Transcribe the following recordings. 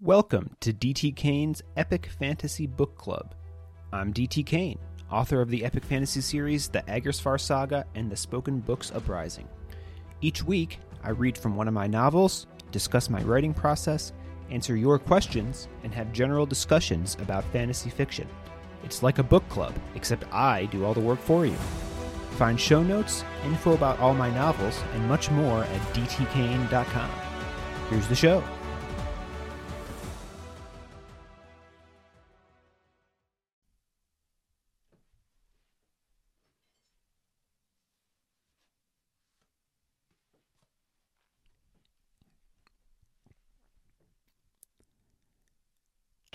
Welcome to DT Kane's Epic Fantasy Book Club. I'm DT Kane, author of the epic fantasy series The Agersfar Saga and the Spoken Books Uprising. Each week, I read from one of my novels, discuss my writing process, answer your questions, and have general discussions about fantasy fiction. It's like a book club, except I do all the work for you. Find show notes, info about all my novels, and much more at dtkane.com. Here's the show.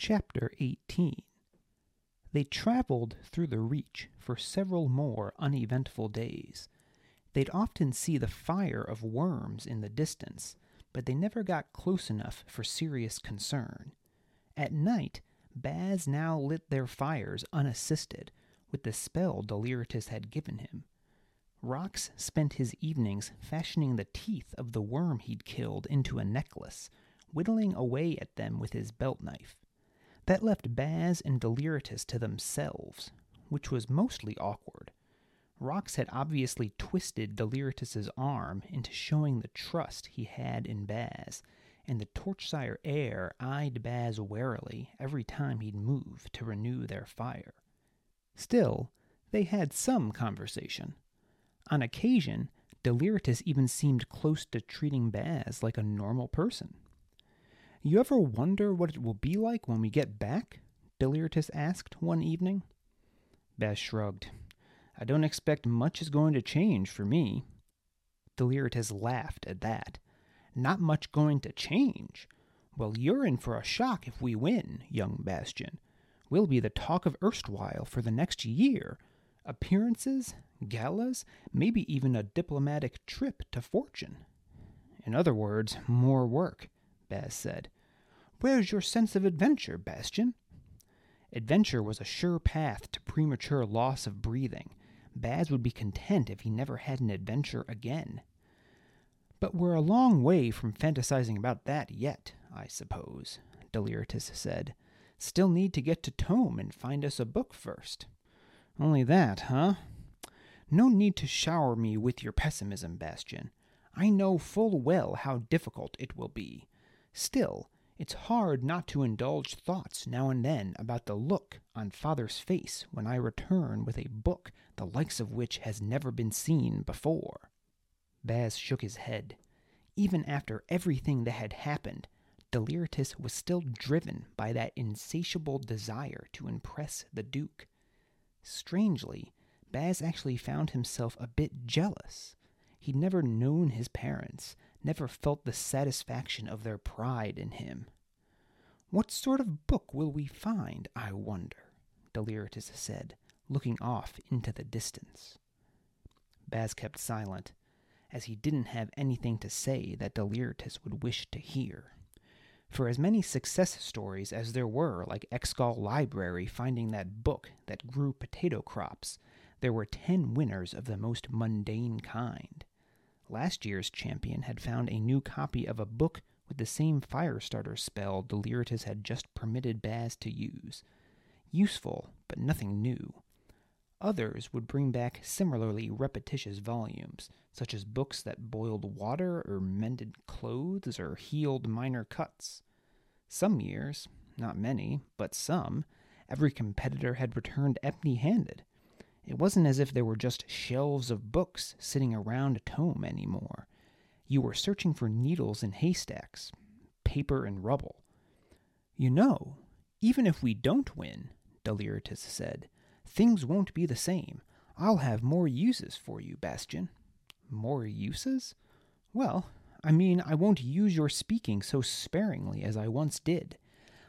Chapter 18 They traveled through the Reach for several more uneventful days. They'd often see the fire of worms in the distance, but they never got close enough for serious concern. At night, Baz now lit their fires unassisted with the spell Deliritus had given him. Rox spent his evenings fashioning the teeth of the worm he'd killed into a necklace, whittling away at them with his belt knife. That left Baz and Deliritus to themselves, which was mostly awkward. Rox had obviously twisted Deliritus's arm into showing the trust he had in Baz, and the Torchsire heir eyed Baz warily every time he'd move to renew their fire. Still, they had some conversation. On occasion, Deliritus even seemed close to treating Baz like a normal person. You ever wonder what it will be like when we get back? Deliritus asked one evening. Baz shrugged. I don't expect much is going to change for me. Deliritus laughed at that. Not much going to change? Well, you're in for a shock if we win, young Bastian. We'll be the talk of erstwhile for the next year. Appearances, galas, maybe even a diplomatic trip to fortune. In other words, more work, Baz said. Where's your sense of adventure, Bastian? Adventure was a sure path to premature loss of breathing. Baz would be content if he never had an adventure again. But we're a long way from fantasizing about that yet, I suppose, Deliritus said. Still need to get to Tome and find us a book first. Only that, huh? No need to shower me with your pessimism, Bastian. I know full well how difficult it will be. Still, it's hard not to indulge thoughts now and then about the look on Father's face when I return with a book the likes of which has never been seen before. Baz shook his head. Even after everything that had happened, Deliritus was still driven by that insatiable desire to impress the Duke. Strangely, Baz actually found himself a bit jealous. He'd never known his parents, never felt the satisfaction of their pride in him. What sort of book will we find, I wonder? Deliritus said, looking off into the distance. Baz kept silent, as he didn't have anything to say that Deliritus would wish to hear. For as many success stories as there were, like Exgol Library finding that book that grew potato crops, there were ten winners of the most mundane kind. Last year's champion had found a new copy of a book with the same fire starter spell Deliritus had just permitted Baz to use. Useful, but nothing new. Others would bring back similarly repetitious volumes, such as books that boiled water or mended clothes or healed minor cuts. Some years, not many, but some, every competitor had returned empty handed. It wasn't as if there were just shelves of books sitting around a tome anymore. You were searching for needles in haystacks, paper and rubble. You know, even if we don't win, Deliritus said, things won't be the same. I'll have more uses for you, Bastian. More uses? Well, I mean, I won't use your speaking so sparingly as I once did.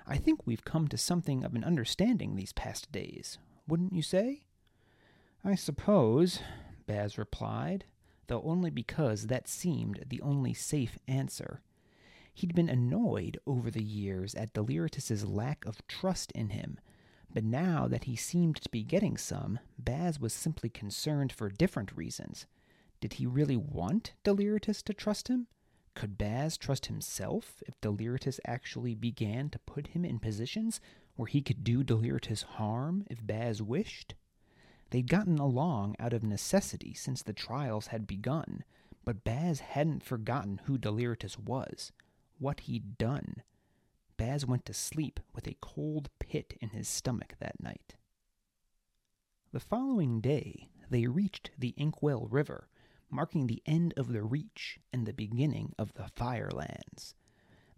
I think we've come to something of an understanding these past days, wouldn't you say? I suppose, Baz replied, though only because that seemed the only safe answer. He'd been annoyed over the years at Deliritus's lack of trust in him, but now that he seemed to be getting some, Baz was simply concerned for different reasons. Did he really want Deliritus to trust him? Could Baz trust himself if Deliritus actually began to put him in positions where he could do Deliritus harm if Baz wished? They'd gotten along out of necessity since the trials had begun, but Baz hadn't forgotten who Deliritus was, what he'd done. Baz went to sleep with a cold pit in his stomach that night. The following day, they reached the Inkwell River, marking the end of the Reach and the beginning of the Firelands.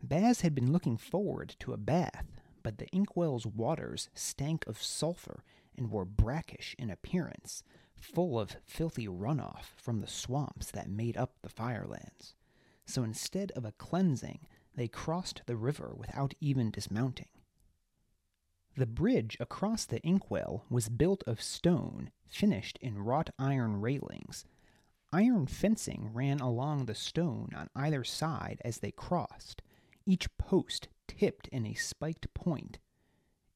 Baz had been looking forward to a bath, but the Inkwell's waters stank of sulfur and were brackish in appearance, full of filthy runoff from the swamps that made up the Firelands. So instead of a cleansing, they crossed the river without even dismounting. The bridge across the Inkwell was built of stone, finished in wrought iron railings, Iron fencing ran along the stone on either side as they crossed, each post tipped in a spiked point.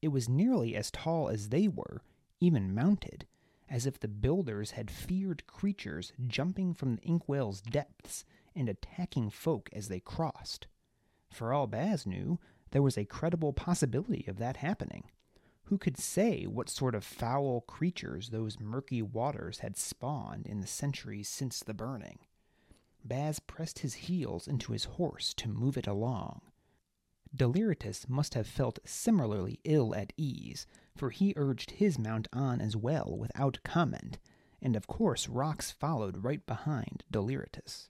It was nearly as tall as they were, even mounted, as if the builders had feared creatures jumping from the inkwell's depths and attacking folk as they crossed. For all Baz knew, there was a credible possibility of that happening. Who could say what sort of foul creatures those murky waters had spawned in the centuries since the burning? Baz pressed his heels into his horse to move it along. Deliritus must have felt similarly ill at ease, for he urged his mount on as well without comment, and of course Rox followed right behind Deliritus.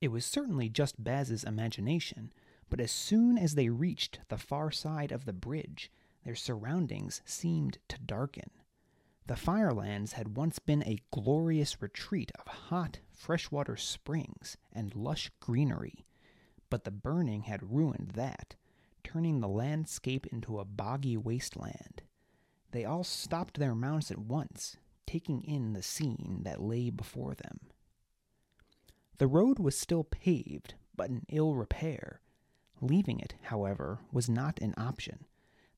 It was certainly just Baz's imagination, but as soon as they reached the far side of the bridge, their surroundings seemed to darken. The Firelands had once been a glorious retreat of hot, freshwater springs and lush greenery, but the burning had ruined that, turning the landscape into a boggy wasteland. They all stopped their mounts at once, taking in the scene that lay before them. The road was still paved, but in ill repair. Leaving it, however, was not an option.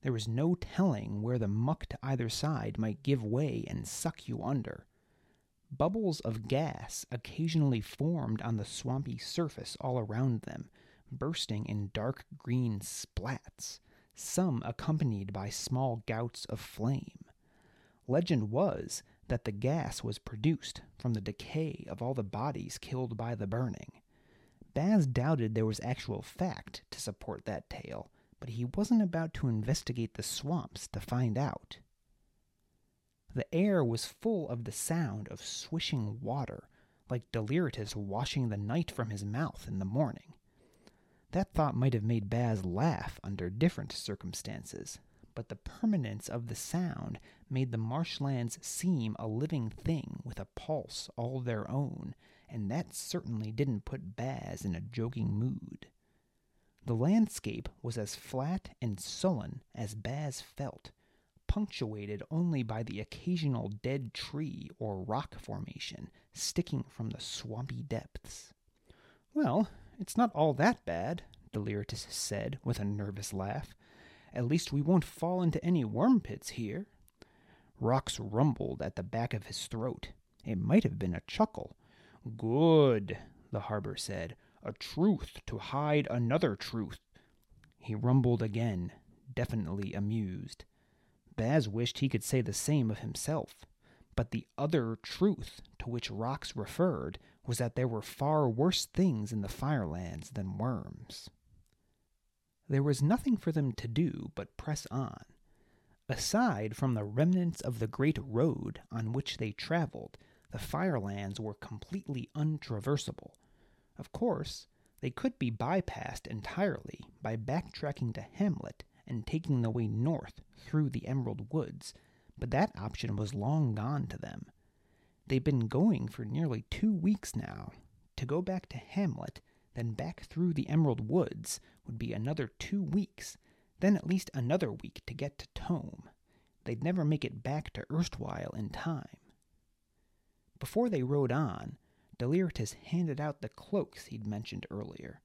There was no telling where the muck to either side might give way and suck you under. Bubbles of gas occasionally formed on the swampy surface all around them, bursting in dark green splats, some accompanied by small gouts of flame. Legend was that the gas was produced from the decay of all the bodies killed by the burning. Baz doubted there was actual fact to support that tale, but he wasn't about to investigate the swamps to find out. The air was full of the sound of swishing water, like Deliritus washing the night from his mouth in the morning. That thought might have made Baz laugh under different circumstances, but the permanence of the sound made the marshlands seem a living thing with a pulse all their own, and that certainly didn't put Baz in a joking mood. The landscape was as flat and sullen as Baz felt, punctuated only by the occasional dead tree or rock formation sticking from the swampy depths. Well, it's not all that bad, Deliritus said with a nervous laugh. At least we won't fall into any worm pits here. Rox rumbled at the back of his throat. It might have been a chuckle. Good, the harbor said a truth to hide another truth. He rumbled again, definitely amused. Baz wished he could say the same of himself, but the other truth to which Rox referred was that there were far worse things in the Firelands than worms. There was nothing for them to do but press on. Aside from the remnants of the great road on which they traveled, the Firelands were completely untraversable, of course, they could be bypassed entirely by backtracking to Hamlet and taking the way north through the Emerald Woods, but that option was long gone to them. They've been going for nearly two weeks now. To go back to Hamlet, then back through the Emerald Woods, would be another two weeks, then at least another week to get to Tome. They'd never make it back to erstwhile in time. Before they rode on, Deliritus handed out the cloaks he'd mentioned earlier.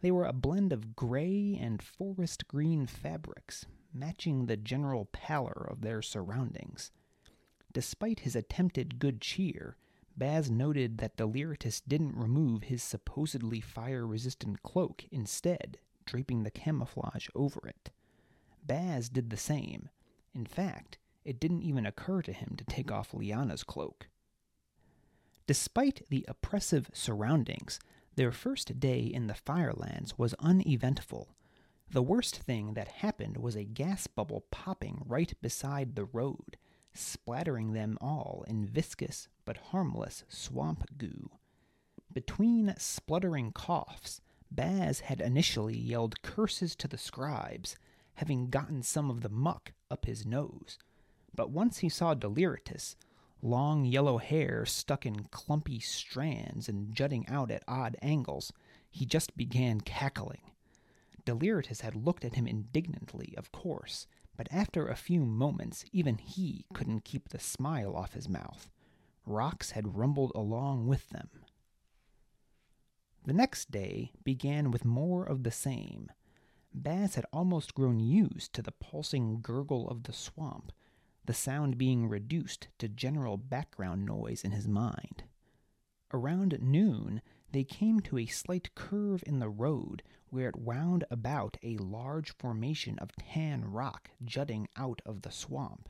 They were a blend of gray and forest green fabrics, matching the general pallor of their surroundings. Despite his attempted good cheer, Baz noted that the Deliritus didn't remove his supposedly fire resistant cloak, instead, draping the camouflage over it. Baz did the same. In fact, it didn't even occur to him to take off Lyanna's cloak. Despite the oppressive surroundings, their first day in the Firelands was uneventful. The worst thing that happened was a gas bubble popping right beside the road, splattering them all in viscous but harmless swamp goo. Between spluttering coughs, Baz had initially yelled curses to the scribes, having gotten some of the muck up his nose. But once he saw Deliritus, long yellow hair stuck in clumpy strands and jutting out at odd angles, he just began cackling. Deliritus had looked at him indignantly, of course, but after a few moments, even he couldn't keep the smile off his mouth. Rox had rumbled along with them. The next day began with more of the same. Baz had almost grown used to the pulsing gurgle of the swamp, the sound being reduced to general background noise in his mind. Around noon, they came to a slight curve in the road where it wound about a large formation of tan rock jutting out of the swamp.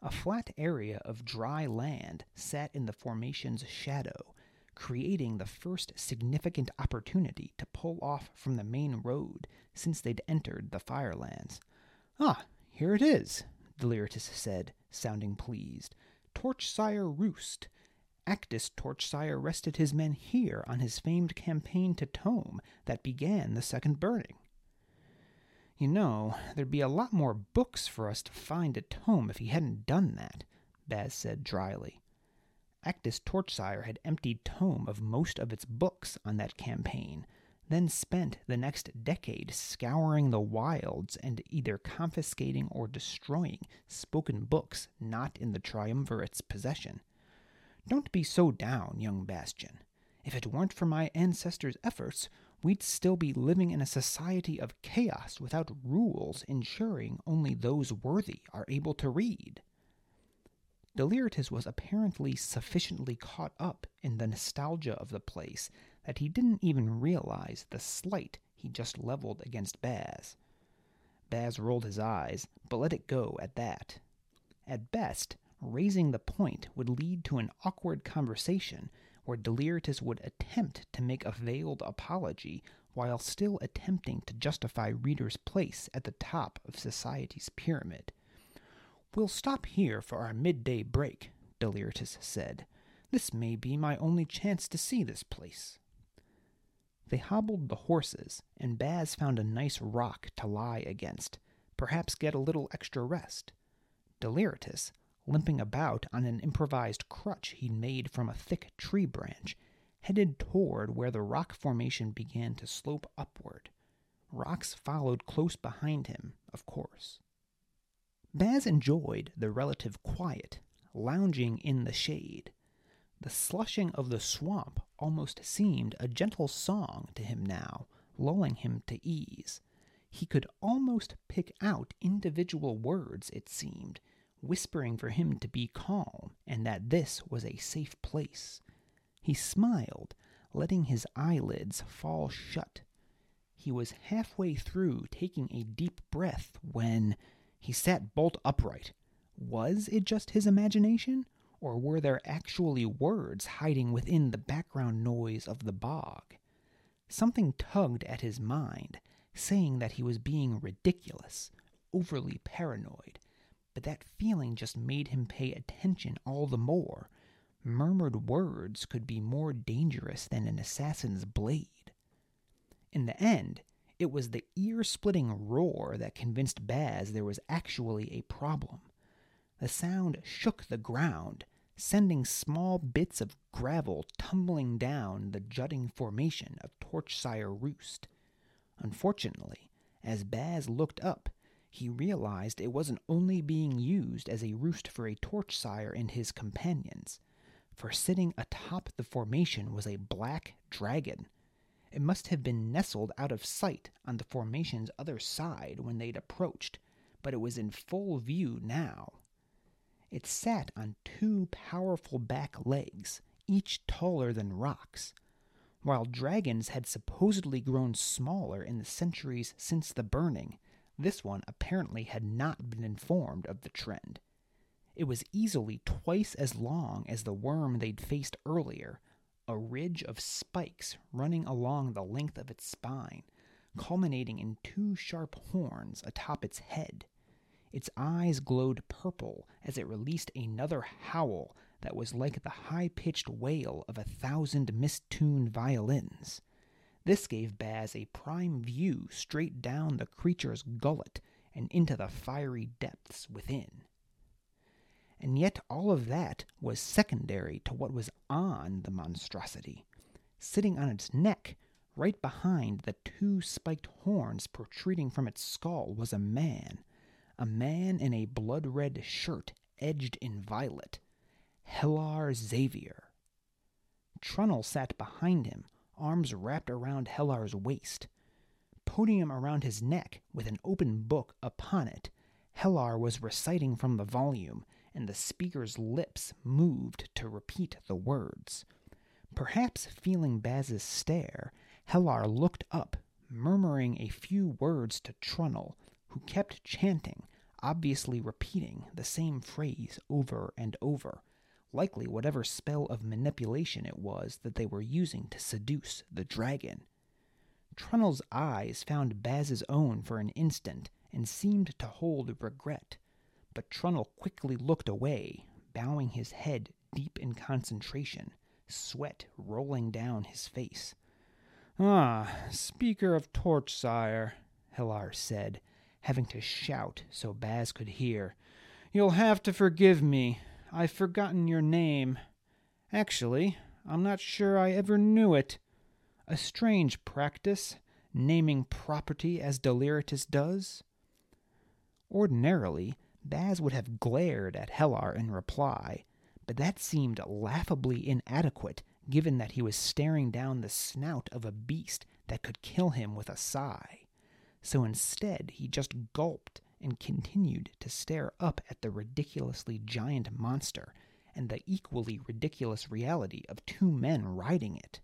A flat area of dry land sat in the formation's shadow, creating the first significant opportunity to pull off from the main road since they'd entered the Firelands. Ah, here it is, Deliritus said, sounding pleased. Torchsire Roost. Acktus Torchsire rested his men here on his famed campaign to Tome that began the Second Burning. You know, there'd be a lot more books for us to find at Tome if he hadn't done that, Baz said dryly. Acktus Torchsire had emptied Tome of most of its books on that campaign, then spent the next decade scouring the wilds and either confiscating or destroying spoken books not in the triumvirate's possession. Don't be so down, young Bastian. If it weren't for my ancestors' efforts, we'd still be living in a society of chaos without rules ensuring only those worthy are able to read. Deliritus was apparently sufficiently caught up in the nostalgia of the place that he didn't even realize the slight he just leveled against Baz. Baz rolled his eyes, but let it go at that. At best, raising the point would lead to an awkward conversation where Deliritus would attempt to make a veiled apology while still attempting to justify Reader's place at the top of society's pyramid. We'll stop here for our midday break, Deliritus said. This may be my only chance to see this place. They hobbled the horses, and Baz found a nice rock to lie against, perhaps get a little extra rest. Deliritus, limping about on an improvised crutch he'd made from a thick tree branch, headed toward where the rock formation began to slope upward. Rox followed close behind him, of course. Baz enjoyed the relative quiet, lounging in the shade. The slushing of the swamp almost seemed a gentle song to him now, lulling him to ease. He could almost pick out individual words, it seemed, whispering for him to be calm and that this was a safe place. He smiled, letting his eyelids fall shut. He was halfway through taking a deep breath when he sat bolt upright. Was it just his imagination? Or were there actually words hiding within the background noise of the bog? Something tugged at his mind, saying that he was being ridiculous, overly paranoid, but that feeling just made him pay attention all the more. Murmured words could be more dangerous than an assassin's blade. In the end, it was the ear splitting roar that convinced Baz there was actually a problem. The sound shook the ground, sending small bits of gravel tumbling down the jutting formation of Torchsire Roost. Unfortunately, as Baz looked up, he realized it wasn't only being used as a roost for a Torchsire and his companions, for sitting atop the formation was a black dragon it must have been nestled out of sight on the formation's other side when they'd approached, but it was in full view now. It sat on two powerful back legs, each taller than Rox. While dragons had supposedly grown smaller in the centuries since the burning, this one apparently had not been informed of the trend. It was easily twice as long as the worm they'd faced earlier, a ridge of spikes running along the length of its spine, culminating in two sharp horns atop its head. Its eyes glowed purple as it released another howl that was like the high pitched wail of a thousand mistuned violins. This gave Baz a prime view straight down the creature's gullet and into the fiery depths within. And yet all of that was secondary to what was on the monstrosity. Sitting on its neck, right behind the two spiked horns protruding from its skull, was a man. A man in a blood red shirt edged in violet. Hellar Xavier. Trunnell sat behind him, arms wrapped around Hellar's waist. Podium around his neck, with an open book upon it, Hellar was reciting from the volume, and the speaker's lips moved to repeat the words. Perhaps feeling Baz's stare, Hellar looked up, murmuring a few words to Trunnell, who kept chanting, obviously repeating the same phrase over and over, likely whatever spell of manipulation it was that they were using to seduce the dragon. Trunnell's eyes found Baz's own for an instant and seemed to hold regret but Trunnell quickly looked away, bowing his head deep in concentration, sweat rolling down his face. Ah, speaker of Torchsire, Hellar said, having to shout so Baz could hear. You'll have to forgive me. I've forgotten your name. Actually, I'm not sure I ever knew it. A strange practice, naming property as Deliritus does. Ordinarily, Baz would have glared at Hellar in reply, but that seemed laughably inadequate given that he was staring down the snout of a beast that could kill him with a sigh. So instead, he just gulped and continued to stare up at the ridiculously giant monster and the equally ridiculous reality of two men riding it.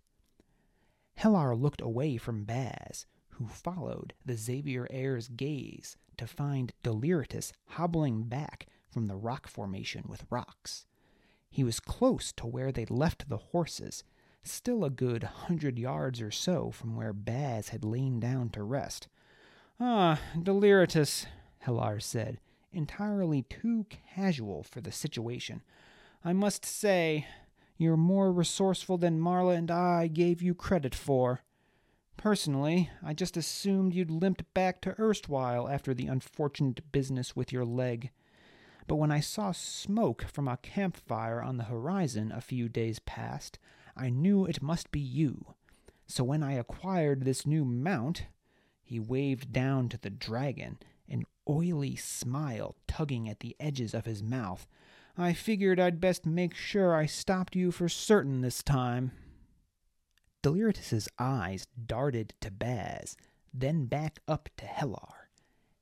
Hellar looked away from Baz, who followed the Xavier heir's gaze to find Deliritus hobbling back from the rock formation with Rox. He was close to where they'd left the horses, still a good hundred yards or so from where Baz had lain down to rest. Ah, Deliritus, Hellar said, entirely too casual for the situation. I must say, you're more resourceful than Marla and I gave you credit for. Personally, I just assumed you'd limped back to erstwhile after the unfortunate business with your leg. But when I saw smoke from a campfire on the horizon a few days past, I knew it must be you. So when I acquired this new mount, he waved down to the dragon, oily smile tugging at the edges of his mouth. I figured I'd best make sure I stopped you for certain this time. Deliritus's eyes darted to Baz, then back up to Hellar.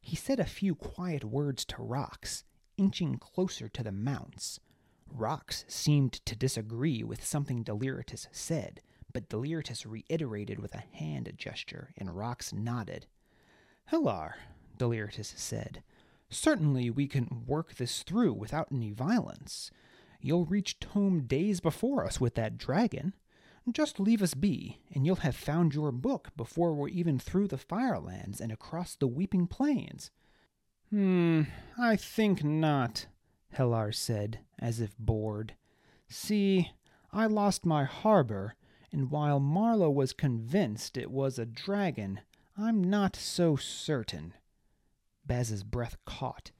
He said a few quiet words to Rox, inching closer to the mounts. Rox seemed to disagree with something Deliritus said, but Deliritus reiterated with a hand gesture, and Rox nodded. Hellar, Deliritus said, certainly we can work this through without any violence. You'll reach Tome days before us with that dragon. Just leave us be, and you'll have found your book before we're even through the Firelands and across the Weeping Plains. Hmm, I think not, Hellar said, as if bored. See, I lost my harbor, and while Marla was convinced it was a dragon, I'm not so certain. Baz's breath caught.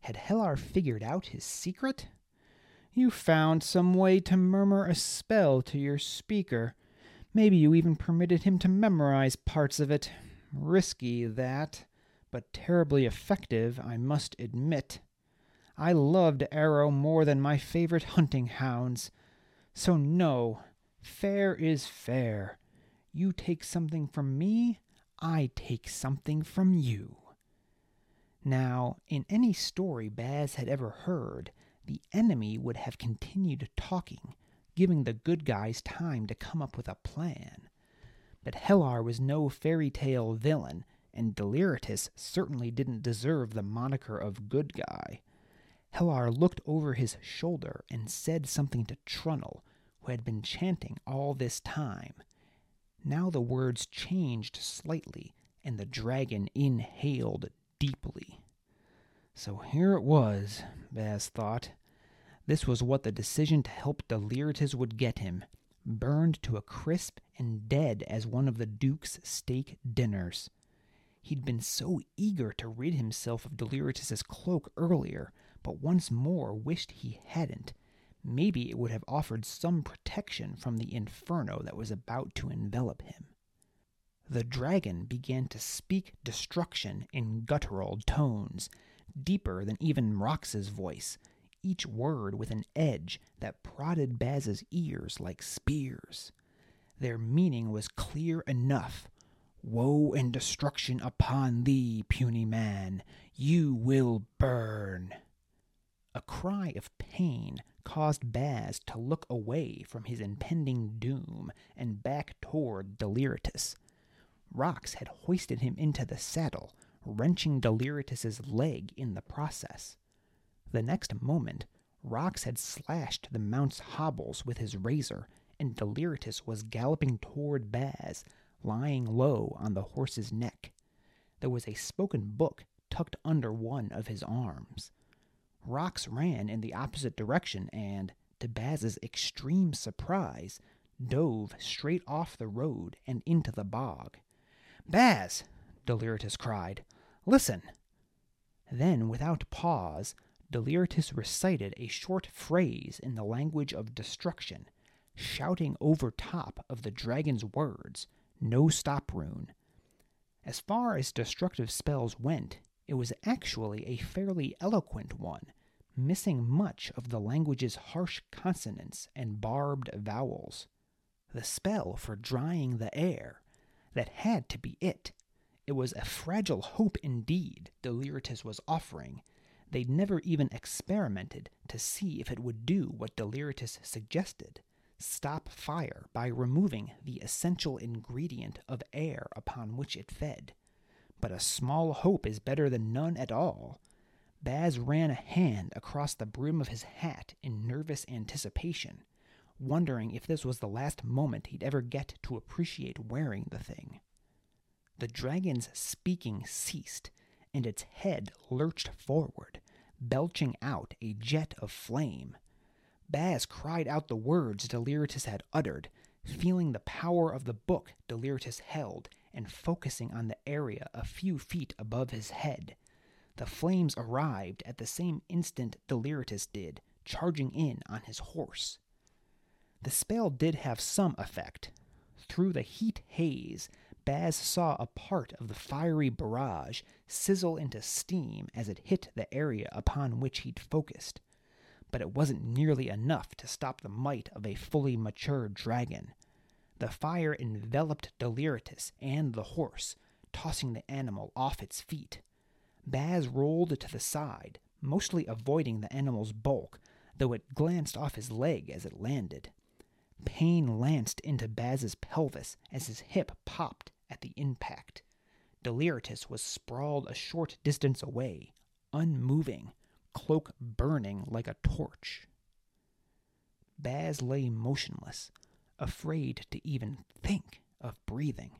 Had Hellar figured out his secret? You found some way to murmur a spell to your speaker. Maybe you even permitted him to memorize parts of it. Risky, that, but terribly effective, I must admit. I loved Arrow more than my favorite hunting hounds. So, no, fair is fair. You take something from me, I take something from you. Now, in any story Baz had ever heard, the enemy would have continued talking, giving the good guys time to come up with a plan. But Hellar was no fairy tale villain, and Deliritus certainly didn't deserve the moniker of good guy. Hellar looked over his shoulder and said something to Trunnell, who had been chanting all this time. Now the words changed slightly, and the dragon inhaled deeply. So here it was, Baz thought. This was what the decision to help Deliritus would get him burned to a crisp and dead as one of the Duke's steak dinners. He'd been so eager to rid himself of Deliritus's cloak earlier, but once more wished he hadn't. Maybe it would have offered some protection from the inferno that was about to envelop him. The dragon began to speak destruction in guttural tones, deeper than even Rox's voice, each word with an edge that prodded Baz's ears like spears. Their meaning was clear enough. Woe and destruction upon thee, puny man! You will burn! A cry of pain caused Baz to look away from his impending doom and back toward Deliritus. Rox had hoisted him into the saddle, wrenching Deliritus's leg in the process. The next moment, Rox had slashed the mount's hobbles with his razor, and Deliritus was galloping toward Baz, lying low on the horse's neck. There was a spoken book tucked under one of his arms. Rox ran in the opposite direction and, to Baz's extreme surprise, dove straight off the road and into the bog. Baz! Deliritus cried. Listen! Then, without pause, Deliritus recited a short phrase in the language of destruction, shouting over top of the dragon's words, no stop rune. As far as destructive spells went, it was actually a fairly eloquent one, missing much of the language's harsh consonants and barbed vowels. The spell for drying the air. That had to be it. It was a fragile hope indeed Deliritus was offering. They'd never even experimented to see if it would do what Deliritus suggested stop fire by removing the essential ingredient of air upon which it fed. But a small hope is better than none at all. Baz ran a hand across the brim of his hat in nervous anticipation, wondering if this was the last moment he'd ever get to appreciate wearing the thing. The dragon's speaking ceased, and its head lurched forward, belching out a jet of flame. Baz cried out the words Deliritus had uttered, feeling the power of the book Deliritus held and focusing on the area a few feet above his head. The flames arrived at the same instant Deliritus did, charging in on his horse. The spell did have some effect. Through the heat haze, Baz saw a part of the fiery barrage sizzle into steam as it hit the area upon which he'd focused. But it wasn't nearly enough to stop the might of a fully mature dragon. The fire enveloped Deliritus and the horse, tossing the animal off its feet. Baz rolled to the side, mostly avoiding the animal's bulk, though it glanced off his leg as it landed. Pain lanced into Baz's pelvis as his hip popped at the impact. Deliritus was sprawled a short distance away, unmoving, cloak burning like a torch. Baz lay motionless, afraid to even think of breathing.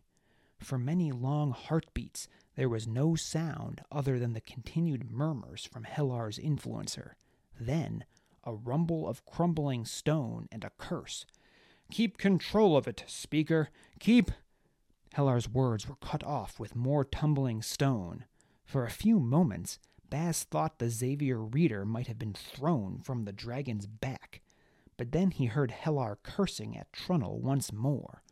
For many long heartbeats, there was no sound other than the continued murmurs from Hellar's influencer. Then, a rumble of crumbling stone and a curse. Keep control of it, speaker. Keep. Hellar's words were cut off with more tumbling stone. For a few moments, Baz thought the Xavier reader might have been thrown from the dragon's back, but then he heard Hellar cursing at Trunnell once more.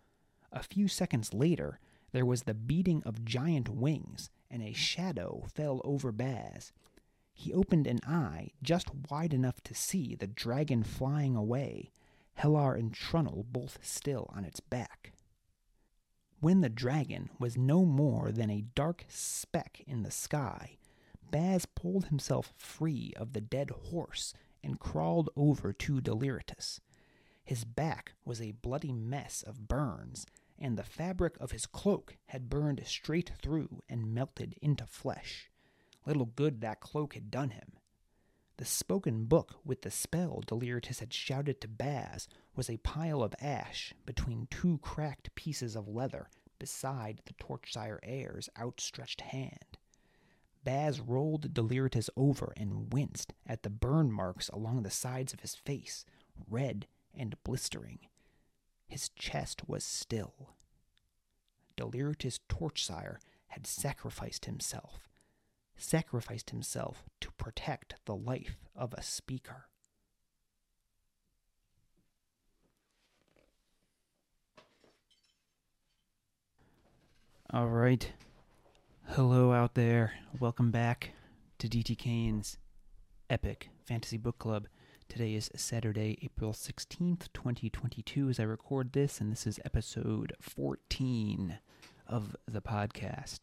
A few seconds later, there was the beating of giant wings, and a shadow fell over Baz. He opened an eye just wide enough to see the dragon flying away, Hellar and Trunnell both still on its back. When the dragon was no more than a dark speck in the sky, Baz pulled himself free of the dead horse and crawled over to Deliritus. His back was a bloody mess of burns, and the fabric of his cloak had burned straight through and melted into flesh. Little good that cloak had done him. The spoken book with the spell Deliritus had shouted to Baz was a pile of ash between two cracked pieces of leather beside the Torchsire heir's outstretched hand. Baz rolled Deliritus over and winced at the burn marks along the sides of his face, red and blistering. His chest was still. Deliritus Torchsire had sacrificed himself, sacrificed himself to protect the life of a speaker. All right. Hello out there. Welcome back to DT Kane's Epic Fantasy Book Club. Today is Saturday, April 16th, 2022, as I record this, and this is episode 14 of the podcast.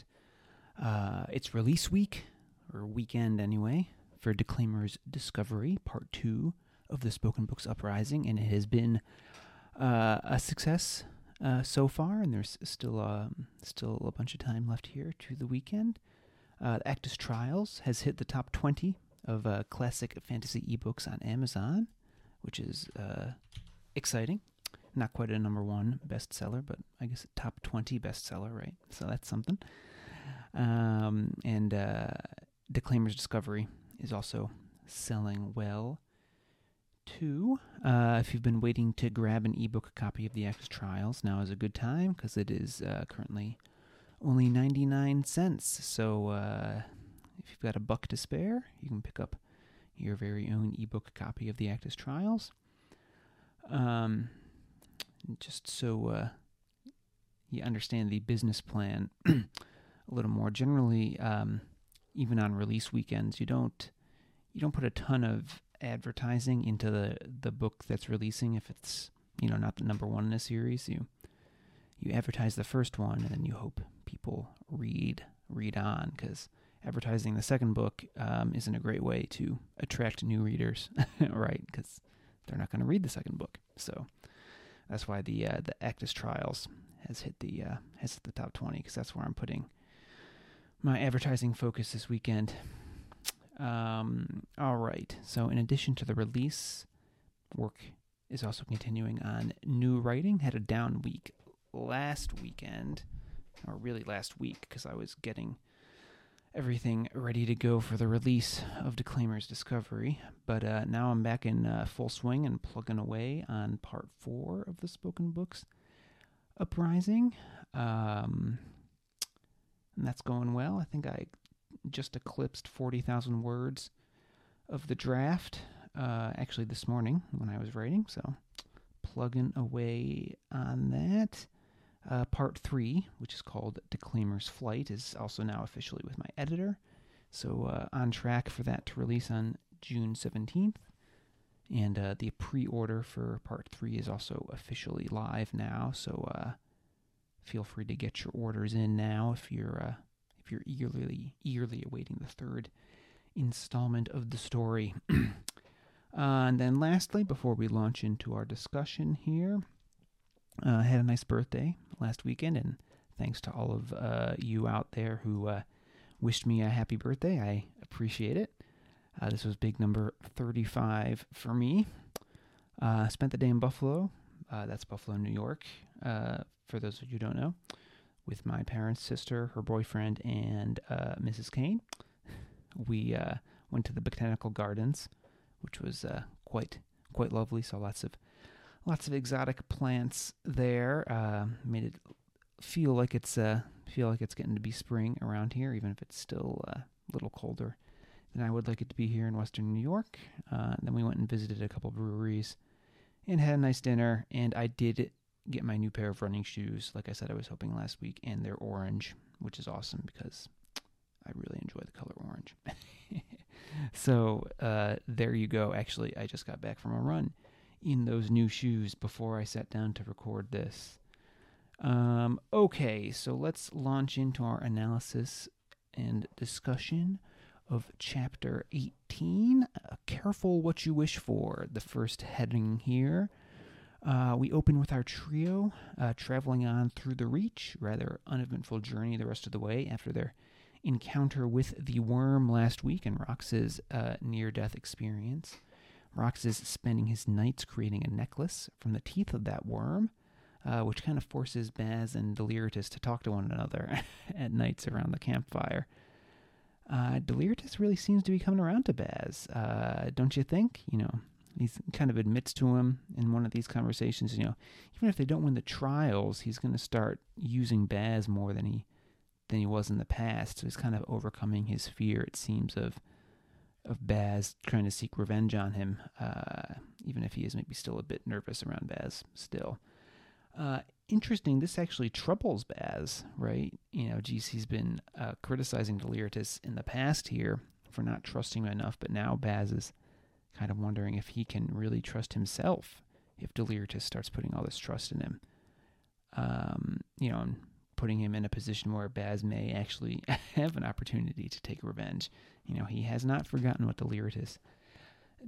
Uh, it's release week, or weekend anyway, for Declaimer's Discovery, part two of the Spoken Books Uprising, and it has been uh, a success uh, so far, and there's still um, still a bunch of time left here to the weekend. Uh, Acktus Trials has hit the top 20 of uh, classic fantasy ebooks on Amazon, which is uh, exciting. Not quite a number one bestseller, but I guess top 20 bestseller, right? So that's something. Um, and uh, Declaimer's Discovery is also selling well. Two, uh, if you've been waiting to grab an ebook copy of the Acktus Trials, now is a good time because it is uh, currently only 99 cents. So uh, if you've got a buck to spare, you can pick up your very own ebook copy of the Acktus Trials. Um, just so uh, you understand the business plan a little more. Generally, um, even on release weekends, you don't you don't put a ton of advertising into the the book that's releasing if it's you know not the number one in a series. You you advertise the first one and then you hope people read read on because advertising the second book um, isn't a great way to attract new readers, right? Because they're not going to read the second book. So that's why the uh, the Acktus Trials has hit the uh, has hit the top twenty because that's where I'm putting my advertising focus this weekend. Um, all right. So in addition to the release, work is also continuing on new writing. Had a down week last weekend, or really last week, because I was getting everything ready to go for the release of Declaimer's Discovery. But uh, now I'm back in uh, full swing and plugging away on part four of the Spoken Books Uprising. Um, and that's going well. I think I just eclipsed 40,000 words of the draft uh, actually this morning when I was writing. So plugging away on that. Uh, part three, which is called Declaimer's Flight, is also now officially with my editor. So uh, on track for that to release on June 17th. And uh, the pre order for part three is also officially live now. So uh, feel free to get your orders in now if you're uh, if you're eagerly eagerly awaiting the third installment of the story. uh, and then lastly, before we launch into our discussion here, uh, I had a nice birthday last weekend, and thanks to all of uh, you out there who uh, wished me a happy birthday. I appreciate it. Uh, this was big number 35 for me. Uh, spent the day in Buffalo. Uh, that's Buffalo, New York, for those of you who don't know, with my parents, sister, her boyfriend, and Mrs. Kane. We went to the botanical gardens, which was quite quite lovely. Saw lots of lots of exotic plants there. Uh, made it feel like it's uh, feel like it's getting to be spring around here, even if it's still uh, a little colder than I would like it to be here in Western New York. Uh, then we went and visited a couple breweries and had a nice dinner. And I did get my new pair of running shoes, like I said I was hoping last week, and they're orange, which is awesome because I really enjoy the color orange. so uh, there you go. Actually, I just got back from a run in those new shoes before I sat down to record this. Um, okay, so let's launch into our analysis and discussion of chapter 18. Uh, careful what you wish for, the first heading here. Uh, we open with our trio uh, traveling on through the Reach, rather uneventful journey the rest of the way after their encounter with the worm last week and Rox's uh, near death experience. Rox is spending his nights creating a necklace from the teeth of that worm, uh, which kind of forces Baz and Deliritus to talk to one another at nights around the campfire. Uh, Deliritus really seems to be coming around to Baz, uh, don't you think? You know, he kind of admits to him in one of these conversations, you know, even if they don't win the trials, he's going to start using Baz more than he than he was in the past. So he's kind of overcoming his fear, it seems, of of Baz trying to seek revenge on him, uh, even if he is maybe still a bit nervous around Baz still. Uh, interesting, this actually troubles Baz, right? You know, he's been uh, criticizing Deliritus in the past here for not trusting him enough, but now Baz is kind of wondering if he can really trust himself if Deliritus starts putting all this trust in him. Um, you know, and putting him in a position where Baz may actually have an opportunity to take revenge. You know, he has not forgotten what Deliritus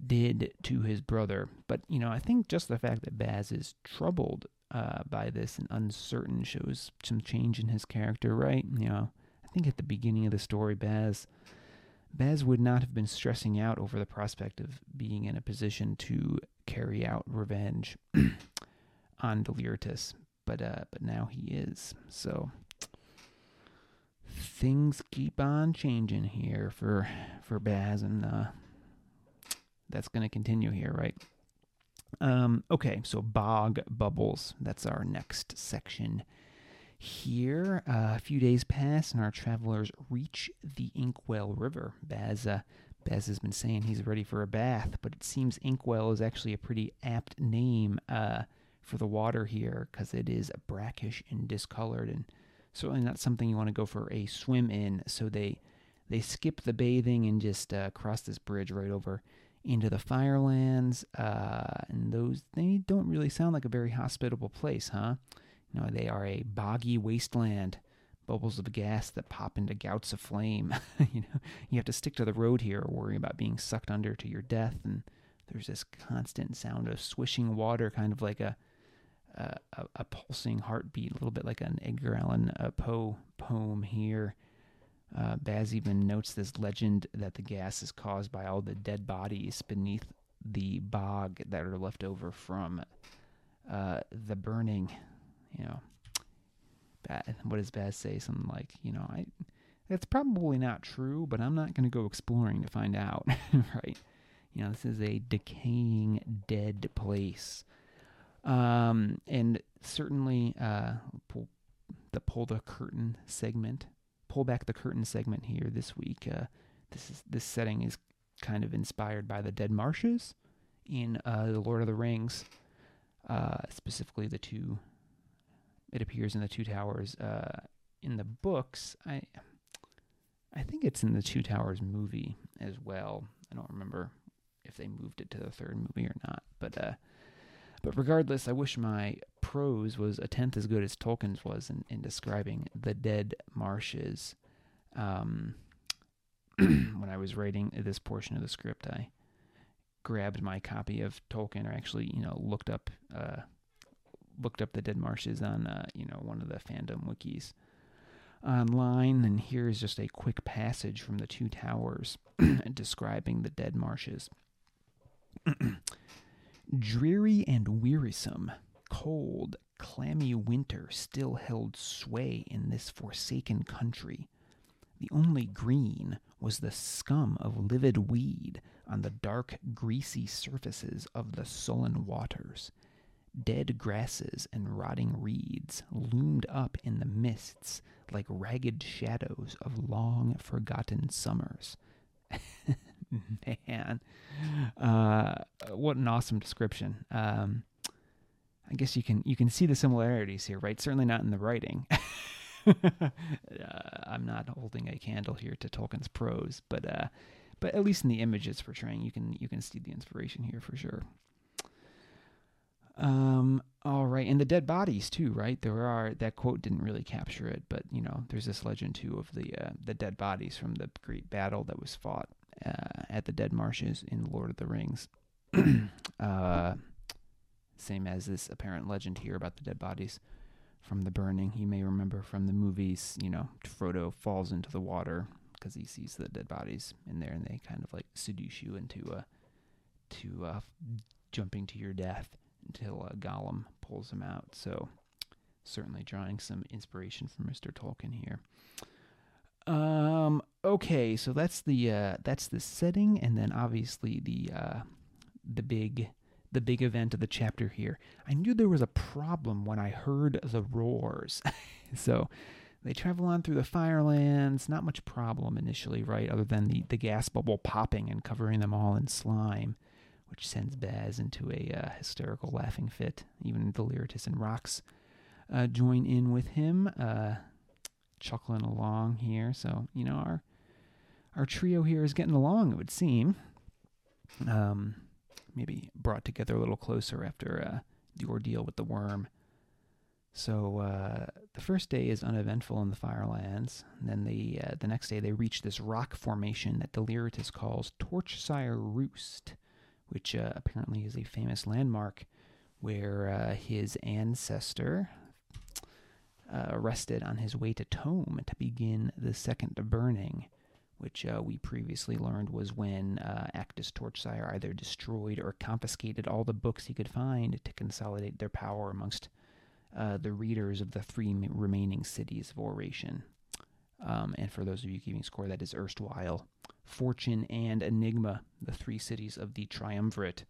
did to his brother. But, you know, I think just the fact that Baz is troubled uh, by this and uncertain shows some change in his character, right? You know, I think at the beginning of the story, Baz. Baz would not have been stressing out over the prospect of being in a position to carry out revenge on Deliritus but uh, but now he is. So things keep on changing here for for Baz, and uh, that's going to continue here, right? Um, okay, so bog bubbles. That's our next section. Here, uh, a few days pass, and our travelers reach the Inkwell River. Baz, uh, Baz has been saying he's ready for a bath, but it seems Inkwell is actually a pretty apt name. Uh, for the water here because it is brackish and discolored and certainly not something you want to go for a swim in. So they they skip the bathing and just uh, cross this bridge right over into the Firelands. Uh, and those they don't really sound like a very hospitable place, huh? You know, they are a boggy wasteland, bubbles of gas that pop into gouts of flame. you know, you have to stick to the road here or worry about being sucked under to your death. And there's this constant sound of swishing water, kind of like a a, a, pulsing heartbeat, a little bit like an Edgar Allan uh, Poe poem here. Uh, Baz even notes this legend that the gas is caused by all the dead bodies beneath the bog that are left over from uh, the burning. You know, what does Baz say? Something like, you know, I that's probably not true, but I'm not going to go exploring to find out, right? You know, this is a decaying, dead place. Um, and certainly, uh, pull the pull the curtain segment, pull back the curtain segment here this week. Uh, this is this setting is kind of inspired by the Dead Marshes in uh, the Lord of the Rings, uh, specifically the two. It appears in the Two Towers. Uh, in the books, I I think it's in the Two Towers movie as well. I don't remember if they moved it to the third movie or not, but uh, but regardless, I wish my prose was a tenth as good as Tolkien's was in, in describing the dead marshes. Um, when I was writing this portion of the script, I grabbed my copy of Tolkien, or actually, you know, looked up uh, looked up the dead marshes on, uh, you know, one of the fandom wikis online. And here is just a quick passage from the Two Towers describing the dead marshes. Dreary and wearisome, cold, clammy winter still held sway in this forsaken country. The only green was the scum of livid weed on the dark, greasy surfaces of the sullen waters. Dead grasses and rotting reeds loomed up in the mists like ragged shadows of long forgotten summers. Man, uh, what an awesome description. Um, I guess you can you can see the similarities here, right? Certainly not in the writing. uh, I'm not holding a candle here to Tolkien's prose, but uh, but at least in the images portraying, you can you can see the inspiration here for sure. Um, all right, and the dead bodies too, right? There are that quote didn't really capture it, but you know, there's this legend too of the uh, the dead bodies from the great battle that was fought uh, at the Dead Marshes in Lord of the Rings. uh, same as this apparent legend here about the dead bodies from the burning. You may remember from the movies, you know, Frodo falls into the water because he sees the dead bodies in there, and they kind of like seduce you into uh, to uh, jumping to your death until uh, Gollum pulls him out. So certainly drawing some inspiration from Mr. Tolkien here. Um. Okay, so that's the uh, that's the setting, and then obviously the uh, the big the big event of the chapter here. I knew there was a problem when I heard the roars. so they travel on through the firelands. Not much problem initially, right? Other than the, the gas bubble popping and covering them all in slime, which sends Baz into a uh, hysterical laughing fit. Even the Deliritus and Rox uh, join in with him, uh, chuckling along here. So, you know, our our trio here is getting along, it would seem. Um, maybe brought together a little closer after uh, the ordeal with the worm. So uh, the first day is uneventful in the Firelands. And then the uh, the next day they reach this rock formation that Deliritus calls Torchsire Roost, which uh, apparently is a famous landmark where uh, his ancestor uh, rested on his way to Tome to begin the second burning which uh, we previously learned was when uh, Acktus Torchsire either destroyed or confiscated all the books he could find to consolidate their power amongst uh, the readers of the three remaining cities of Oration. Um, and for those of you keeping score, that is erstwhile Fortune and Enigma, the three cities of the Triumvirate,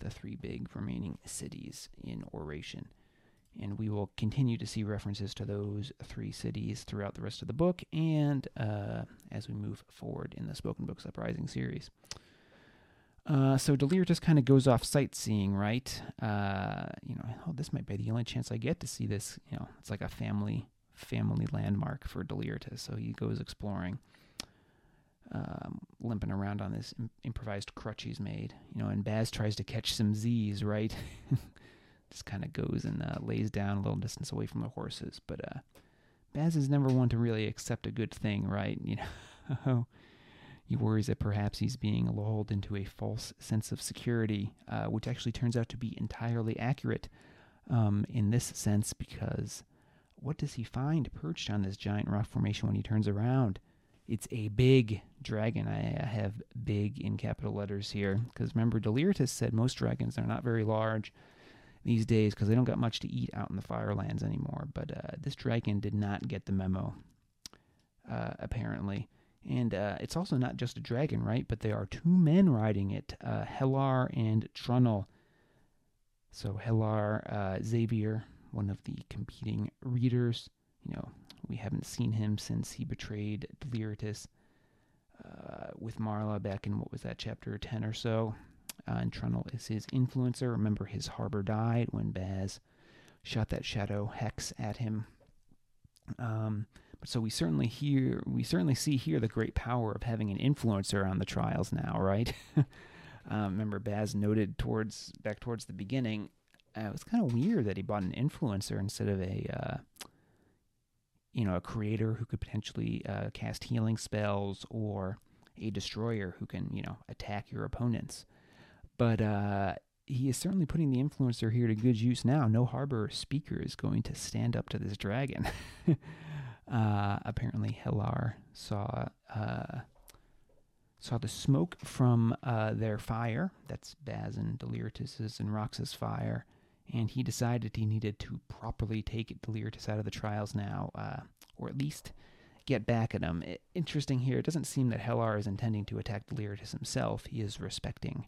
the three big remaining cities in Oration. And we will continue to see references to those three cities throughout the rest of the book and uh, as we move forward in the Spoken Books Uprising series. Uh, so just kind of goes off sightseeing, right? Uh, you know, oh, this might be the only chance I get to see this. You know, it's like a family family landmark for Deliritus. So he goes exploring, um, limping around on this Im- improvised crutch he's made. You know, and Baz tries to catch some Z's, right? just kind of goes and uh, lays down a little distance away from the horses. But uh, Baz is never one to really accept a good thing, right? You know, he worries that perhaps he's being lulled into a false sense of security, uh, which actually turns out to be entirely accurate um, in this sense because what does he find perched on this giant rock formation when he turns around? It's a big dragon. I have big in capital letters here because remember, Deliritus said most dragons are not very large these days because they don't got much to eat out in the Firelands anymore. But uh, this dragon did not get the memo, uh, apparently. And uh, it's also not just a dragon, right? But there are two men riding it uh, Hellar and Trunnill. So, Hellar, uh, Xavier, one of the competing readers. You know, we haven't seen him since he betrayed Deliritus uh, with Marla back in what was that, chapter 10 or so. Uh, and Trunnill is his influencer. Remember, his harbor died when Baz shot that shadow hex at him. Um, but so we certainly hear, we certainly see here the great power of having an influencer on the trials now, right? um, remember, Baz noted towards back towards the beginning, uh, it was kind of weird that he bought an influencer instead of a, uh, you know, a creator who could potentially uh, cast healing spells or a destroyer who can, you know, attack your opponents. But uh, he is certainly putting the influencer here to good use now. No harbor speaker is going to stand up to this dragon. uh, apparently, Hellar saw uh, saw the smoke from uh, their fire. That's Baz and Deliritus's and Rox's fire. And he decided he needed to properly take Deliritus out of the trials now, uh, or at least get back at him. Interesting here, it doesn't seem that Hellar is intending to attack Deliritus himself. He is respecting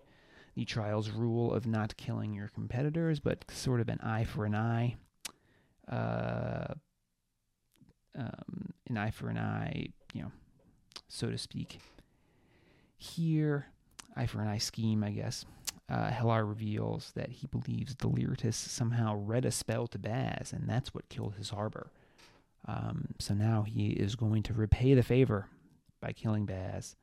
the trial's rule of not killing your competitors, but sort of an eye for an eye. Uh, um, an eye for an eye, you know, so to speak. Here, eye for an eye scheme, I guess. Uh, Hellar reveals that he believes Deliritus somehow read a spell to Baz, and that's what killed his harbor. Um, so now he is going to repay the favor by killing Baz.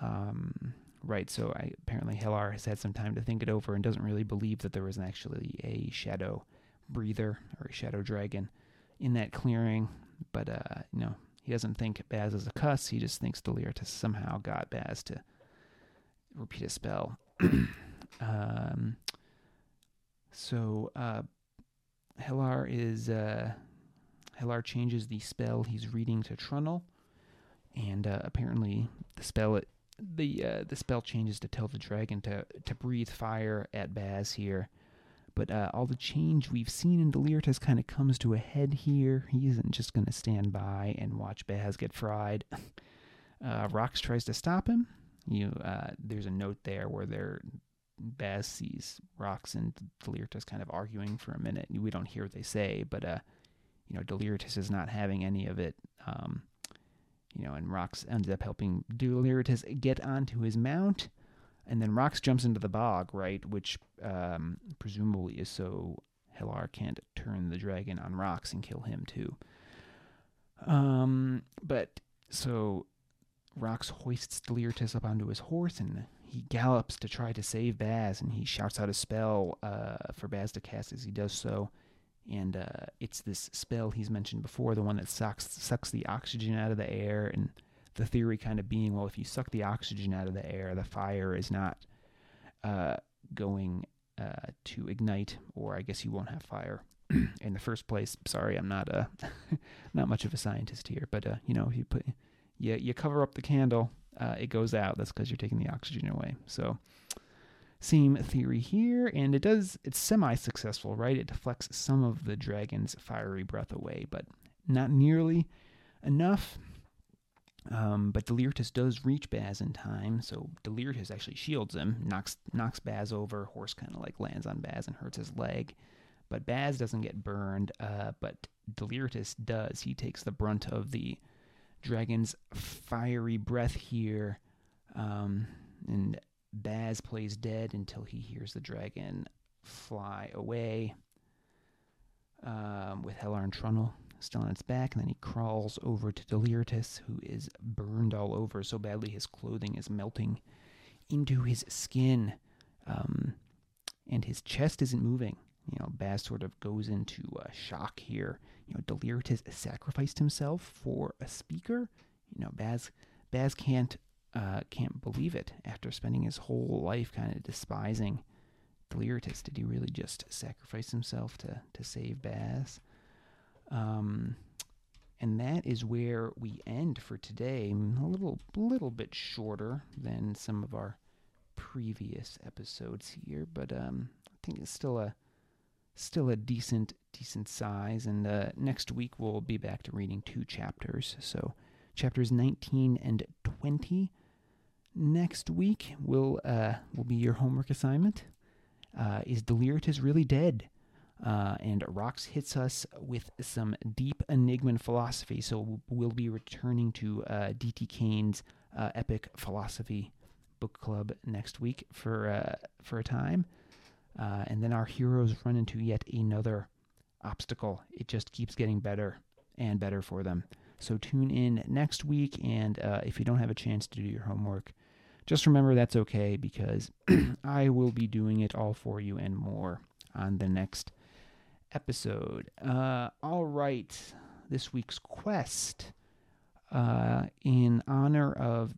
Um, Right, so I, apparently Hellar has had some time to think it over and doesn't really believe that there was actually a shadow breather or a shadow dragon in that clearing. But, uh, you know, he doesn't think Baz is a cuss. He just thinks Deliritus somehow got Baz to repeat a spell. um, So uh, Hellar is uh, Hellar changes the spell he's reading to Trunnull, and uh, apparently the spell it, the uh, the spell changes to tell the dragon to to breathe fire at Baz here. But uh, all the change we've seen in Deliritus kind of comes to a head here. He isn't just going to stand by and watch Baz get fried. uh, Rox tries to stop him. You, uh, there's a note there where they're Baz sees Rox and Deliritus kind of arguing for a minute. We don't hear what they say, but uh, you know, Deliritus is not having any of it. Um, you know, and Rox ends up helping Deliritus get onto his mount, and then Rox jumps into the bog, right, which um, presumably is so Hellar can't turn the dragon on Rox and kill him too. Um, but so Rox hoists Deliritus up onto his horse and he gallops to try to save Baz, and he shouts out a spell uh, for Baz to cast as he does so. And uh, it's this spell he's mentioned before, the one that sucks sucks the oxygen out of the air, and the theory kind of being, well, if you suck the oxygen out of the air, the fire is not uh, going uh, to ignite, or I guess you won't have fire in the first place. Sorry, I'm not uh, not much of a scientist here, but uh, you know, if you put you you cover up the candle, uh, it goes out. That's because you're taking the oxygen away. So, same theory here, and it does. It's semi-successful, right? It deflects some of the dragon's fiery breath away, but not nearly enough. Um, but Deliritus does reach Baz in time, so Deliritus actually shields him, knocks knocks Baz over. Horse kind of like lands on Baz and hurts his leg, but Baz doesn't get burned. Uh, but Deliritus does. He takes the brunt of the dragon's fiery breath here. Um, and Baz plays dead until he hears the dragon fly away um, with Hellar and Trunnull still on its back. And then he crawls over to Deliritus, who is burned all over so badly his clothing is melting into his skin. Um, and his chest isn't moving. You know, Baz sort of goes into uh, shock here you know, Deliritus sacrificed himself for a speaker. You know, Baz Baz can't uh, can't believe it after spending his whole life kind of despising Deliritus. Did he really just sacrifice himself to to save Baz? Um, and that is where we end for today. A little little bit shorter than some of our previous episodes here, but um, I think it's still a still a decent decent size. And uh, next week we'll be back to reading two chapters. So chapters 19 and 20. Next week will uh, will be your homework assignment. Uh, is Deliritus really dead? Uh, and Rox hits us with some deep Enigman philosophy. So we'll be returning to uh, D.T. Kane's uh, epic philosophy book club next week for uh, for a time. And then our heroes run into yet another obstacle. It just keeps getting better and better for them. So tune in next week, and if you don't have a chance to do your homework, just remember that's okay because I will be doing it all for you and more on the next episode. Uh, all right, this week's quest uh, in honor of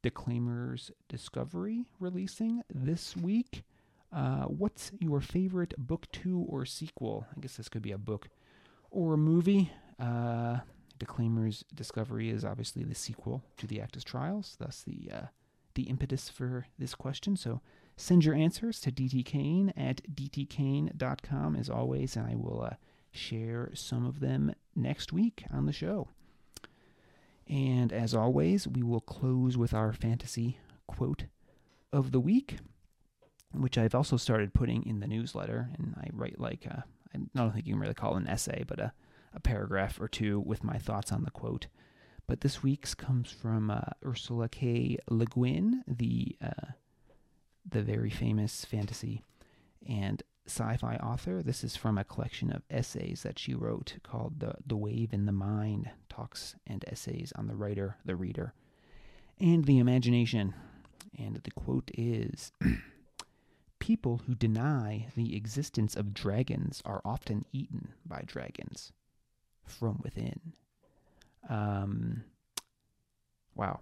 Declaimer's Discovery releasing this week. Uh, what's your favorite book two or sequel? I guess this could be a book or a movie. Uh, Declaimer's Discovery is obviously the sequel to the Acktus Trials, thus the uh, the impetus for this question. So send your answers to dtkane at dtkane.com as always, and I will uh, share some of them next week on the show. And as always, we will close with our fantasy quote of the week which I've also started putting in the newsletter. And I write like, a, I don't think you can really call it an essay, but a, a paragraph or two with my thoughts on the quote. But this week's comes from uh, Ursula K. Le Guin, the uh, the very famous fantasy and sci-fi author. This is from a collection of essays that she wrote called "The the Wave in the Mind: Talks and Essays on the Writer, the Reader, and the Imagination." And the quote is. people who deny the existence of dragons are often eaten by dragons from within. Um, wow.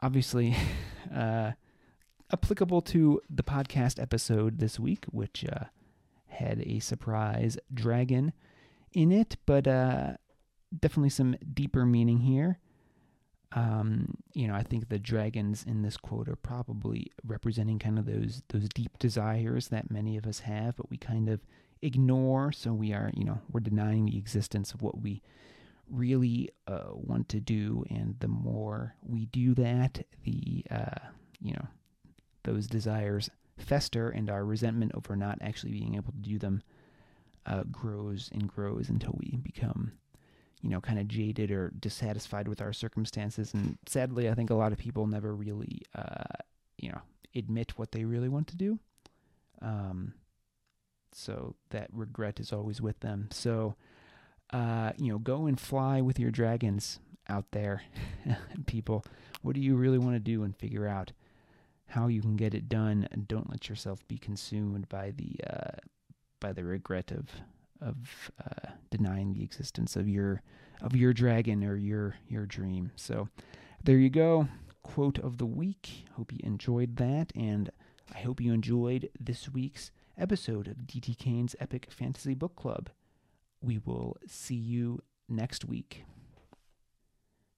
Obviously, uh, applicable to the podcast episode this week, which uh, had a surprise dragon in it, but uh, definitely some deeper meaning here. Um, you know, I think the dragons in this quote are probably representing kind of those those deep desires that many of us have, but we kind of ignore. So we are, you know, we're denying the existence of what we really uh, want to do, and the more we do that, the uh, you know, those desires fester, and our resentment over not actually being able to do them uh, grows and grows until we become you know, kind of jaded or dissatisfied with our circumstances. And sadly, I think a lot of people never really, uh, you know, admit what they really want to do. Um, so that regret is always with them. So, uh, you know, go and fly with your dragons out there, people. What do you really want to do and figure out how you can get it done and don't let yourself be consumed by the uh, by the regret of of uh, denying the existence of your of your dragon or your your dream. So there you go. Quote of the week. Hope you enjoyed that, and I hope you enjoyed this week's episode of DT Kane's Epic Fantasy Book Club. We will see you next week.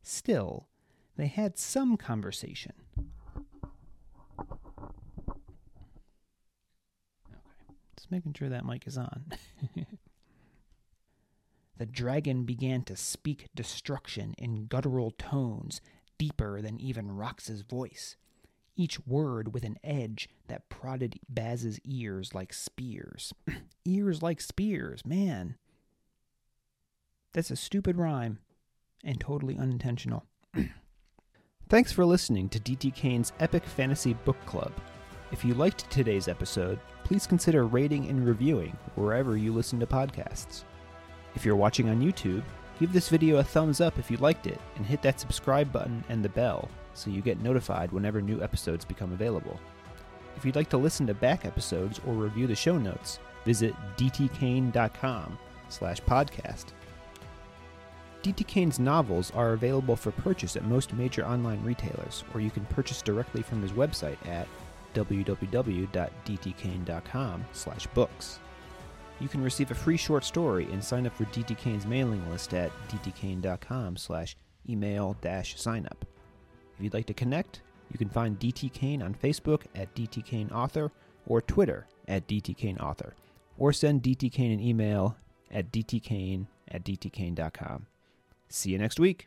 Still, they had some conversation. Okay, just making sure that mic is on. the dragon began to speak destruction in guttural tones, deeper than even Rox's voice, each word with an edge that prodded Baz's ears like spears. ears like spears, man. That's a stupid rhyme and totally unintentional. Thanks for listening to DT Kane's Epic Fantasy Book Club. If you liked today's episode, please consider rating and reviewing wherever you listen to podcasts. If you're watching on YouTube, give this video a thumbs up if you liked it, and hit that subscribe button and the bell so you get notified whenever new episodes become available. If you'd like to listen to back episodes or review the show notes, visit dtkane.com slash podcast. DT Kane's novels are available for purchase at most major online retailers, or you can purchase directly from his website at www.dtkane.com slash books you can receive a free short story and sign up for DT Kane's mailing list at dtkane.com slash email dash sign up. If you'd like to connect, you can find DT Kane on Facebook at DT Kane Author or Twitter at DT Kane Author, or send DT Kane an email at dtkane at dtkane.com. See you next week.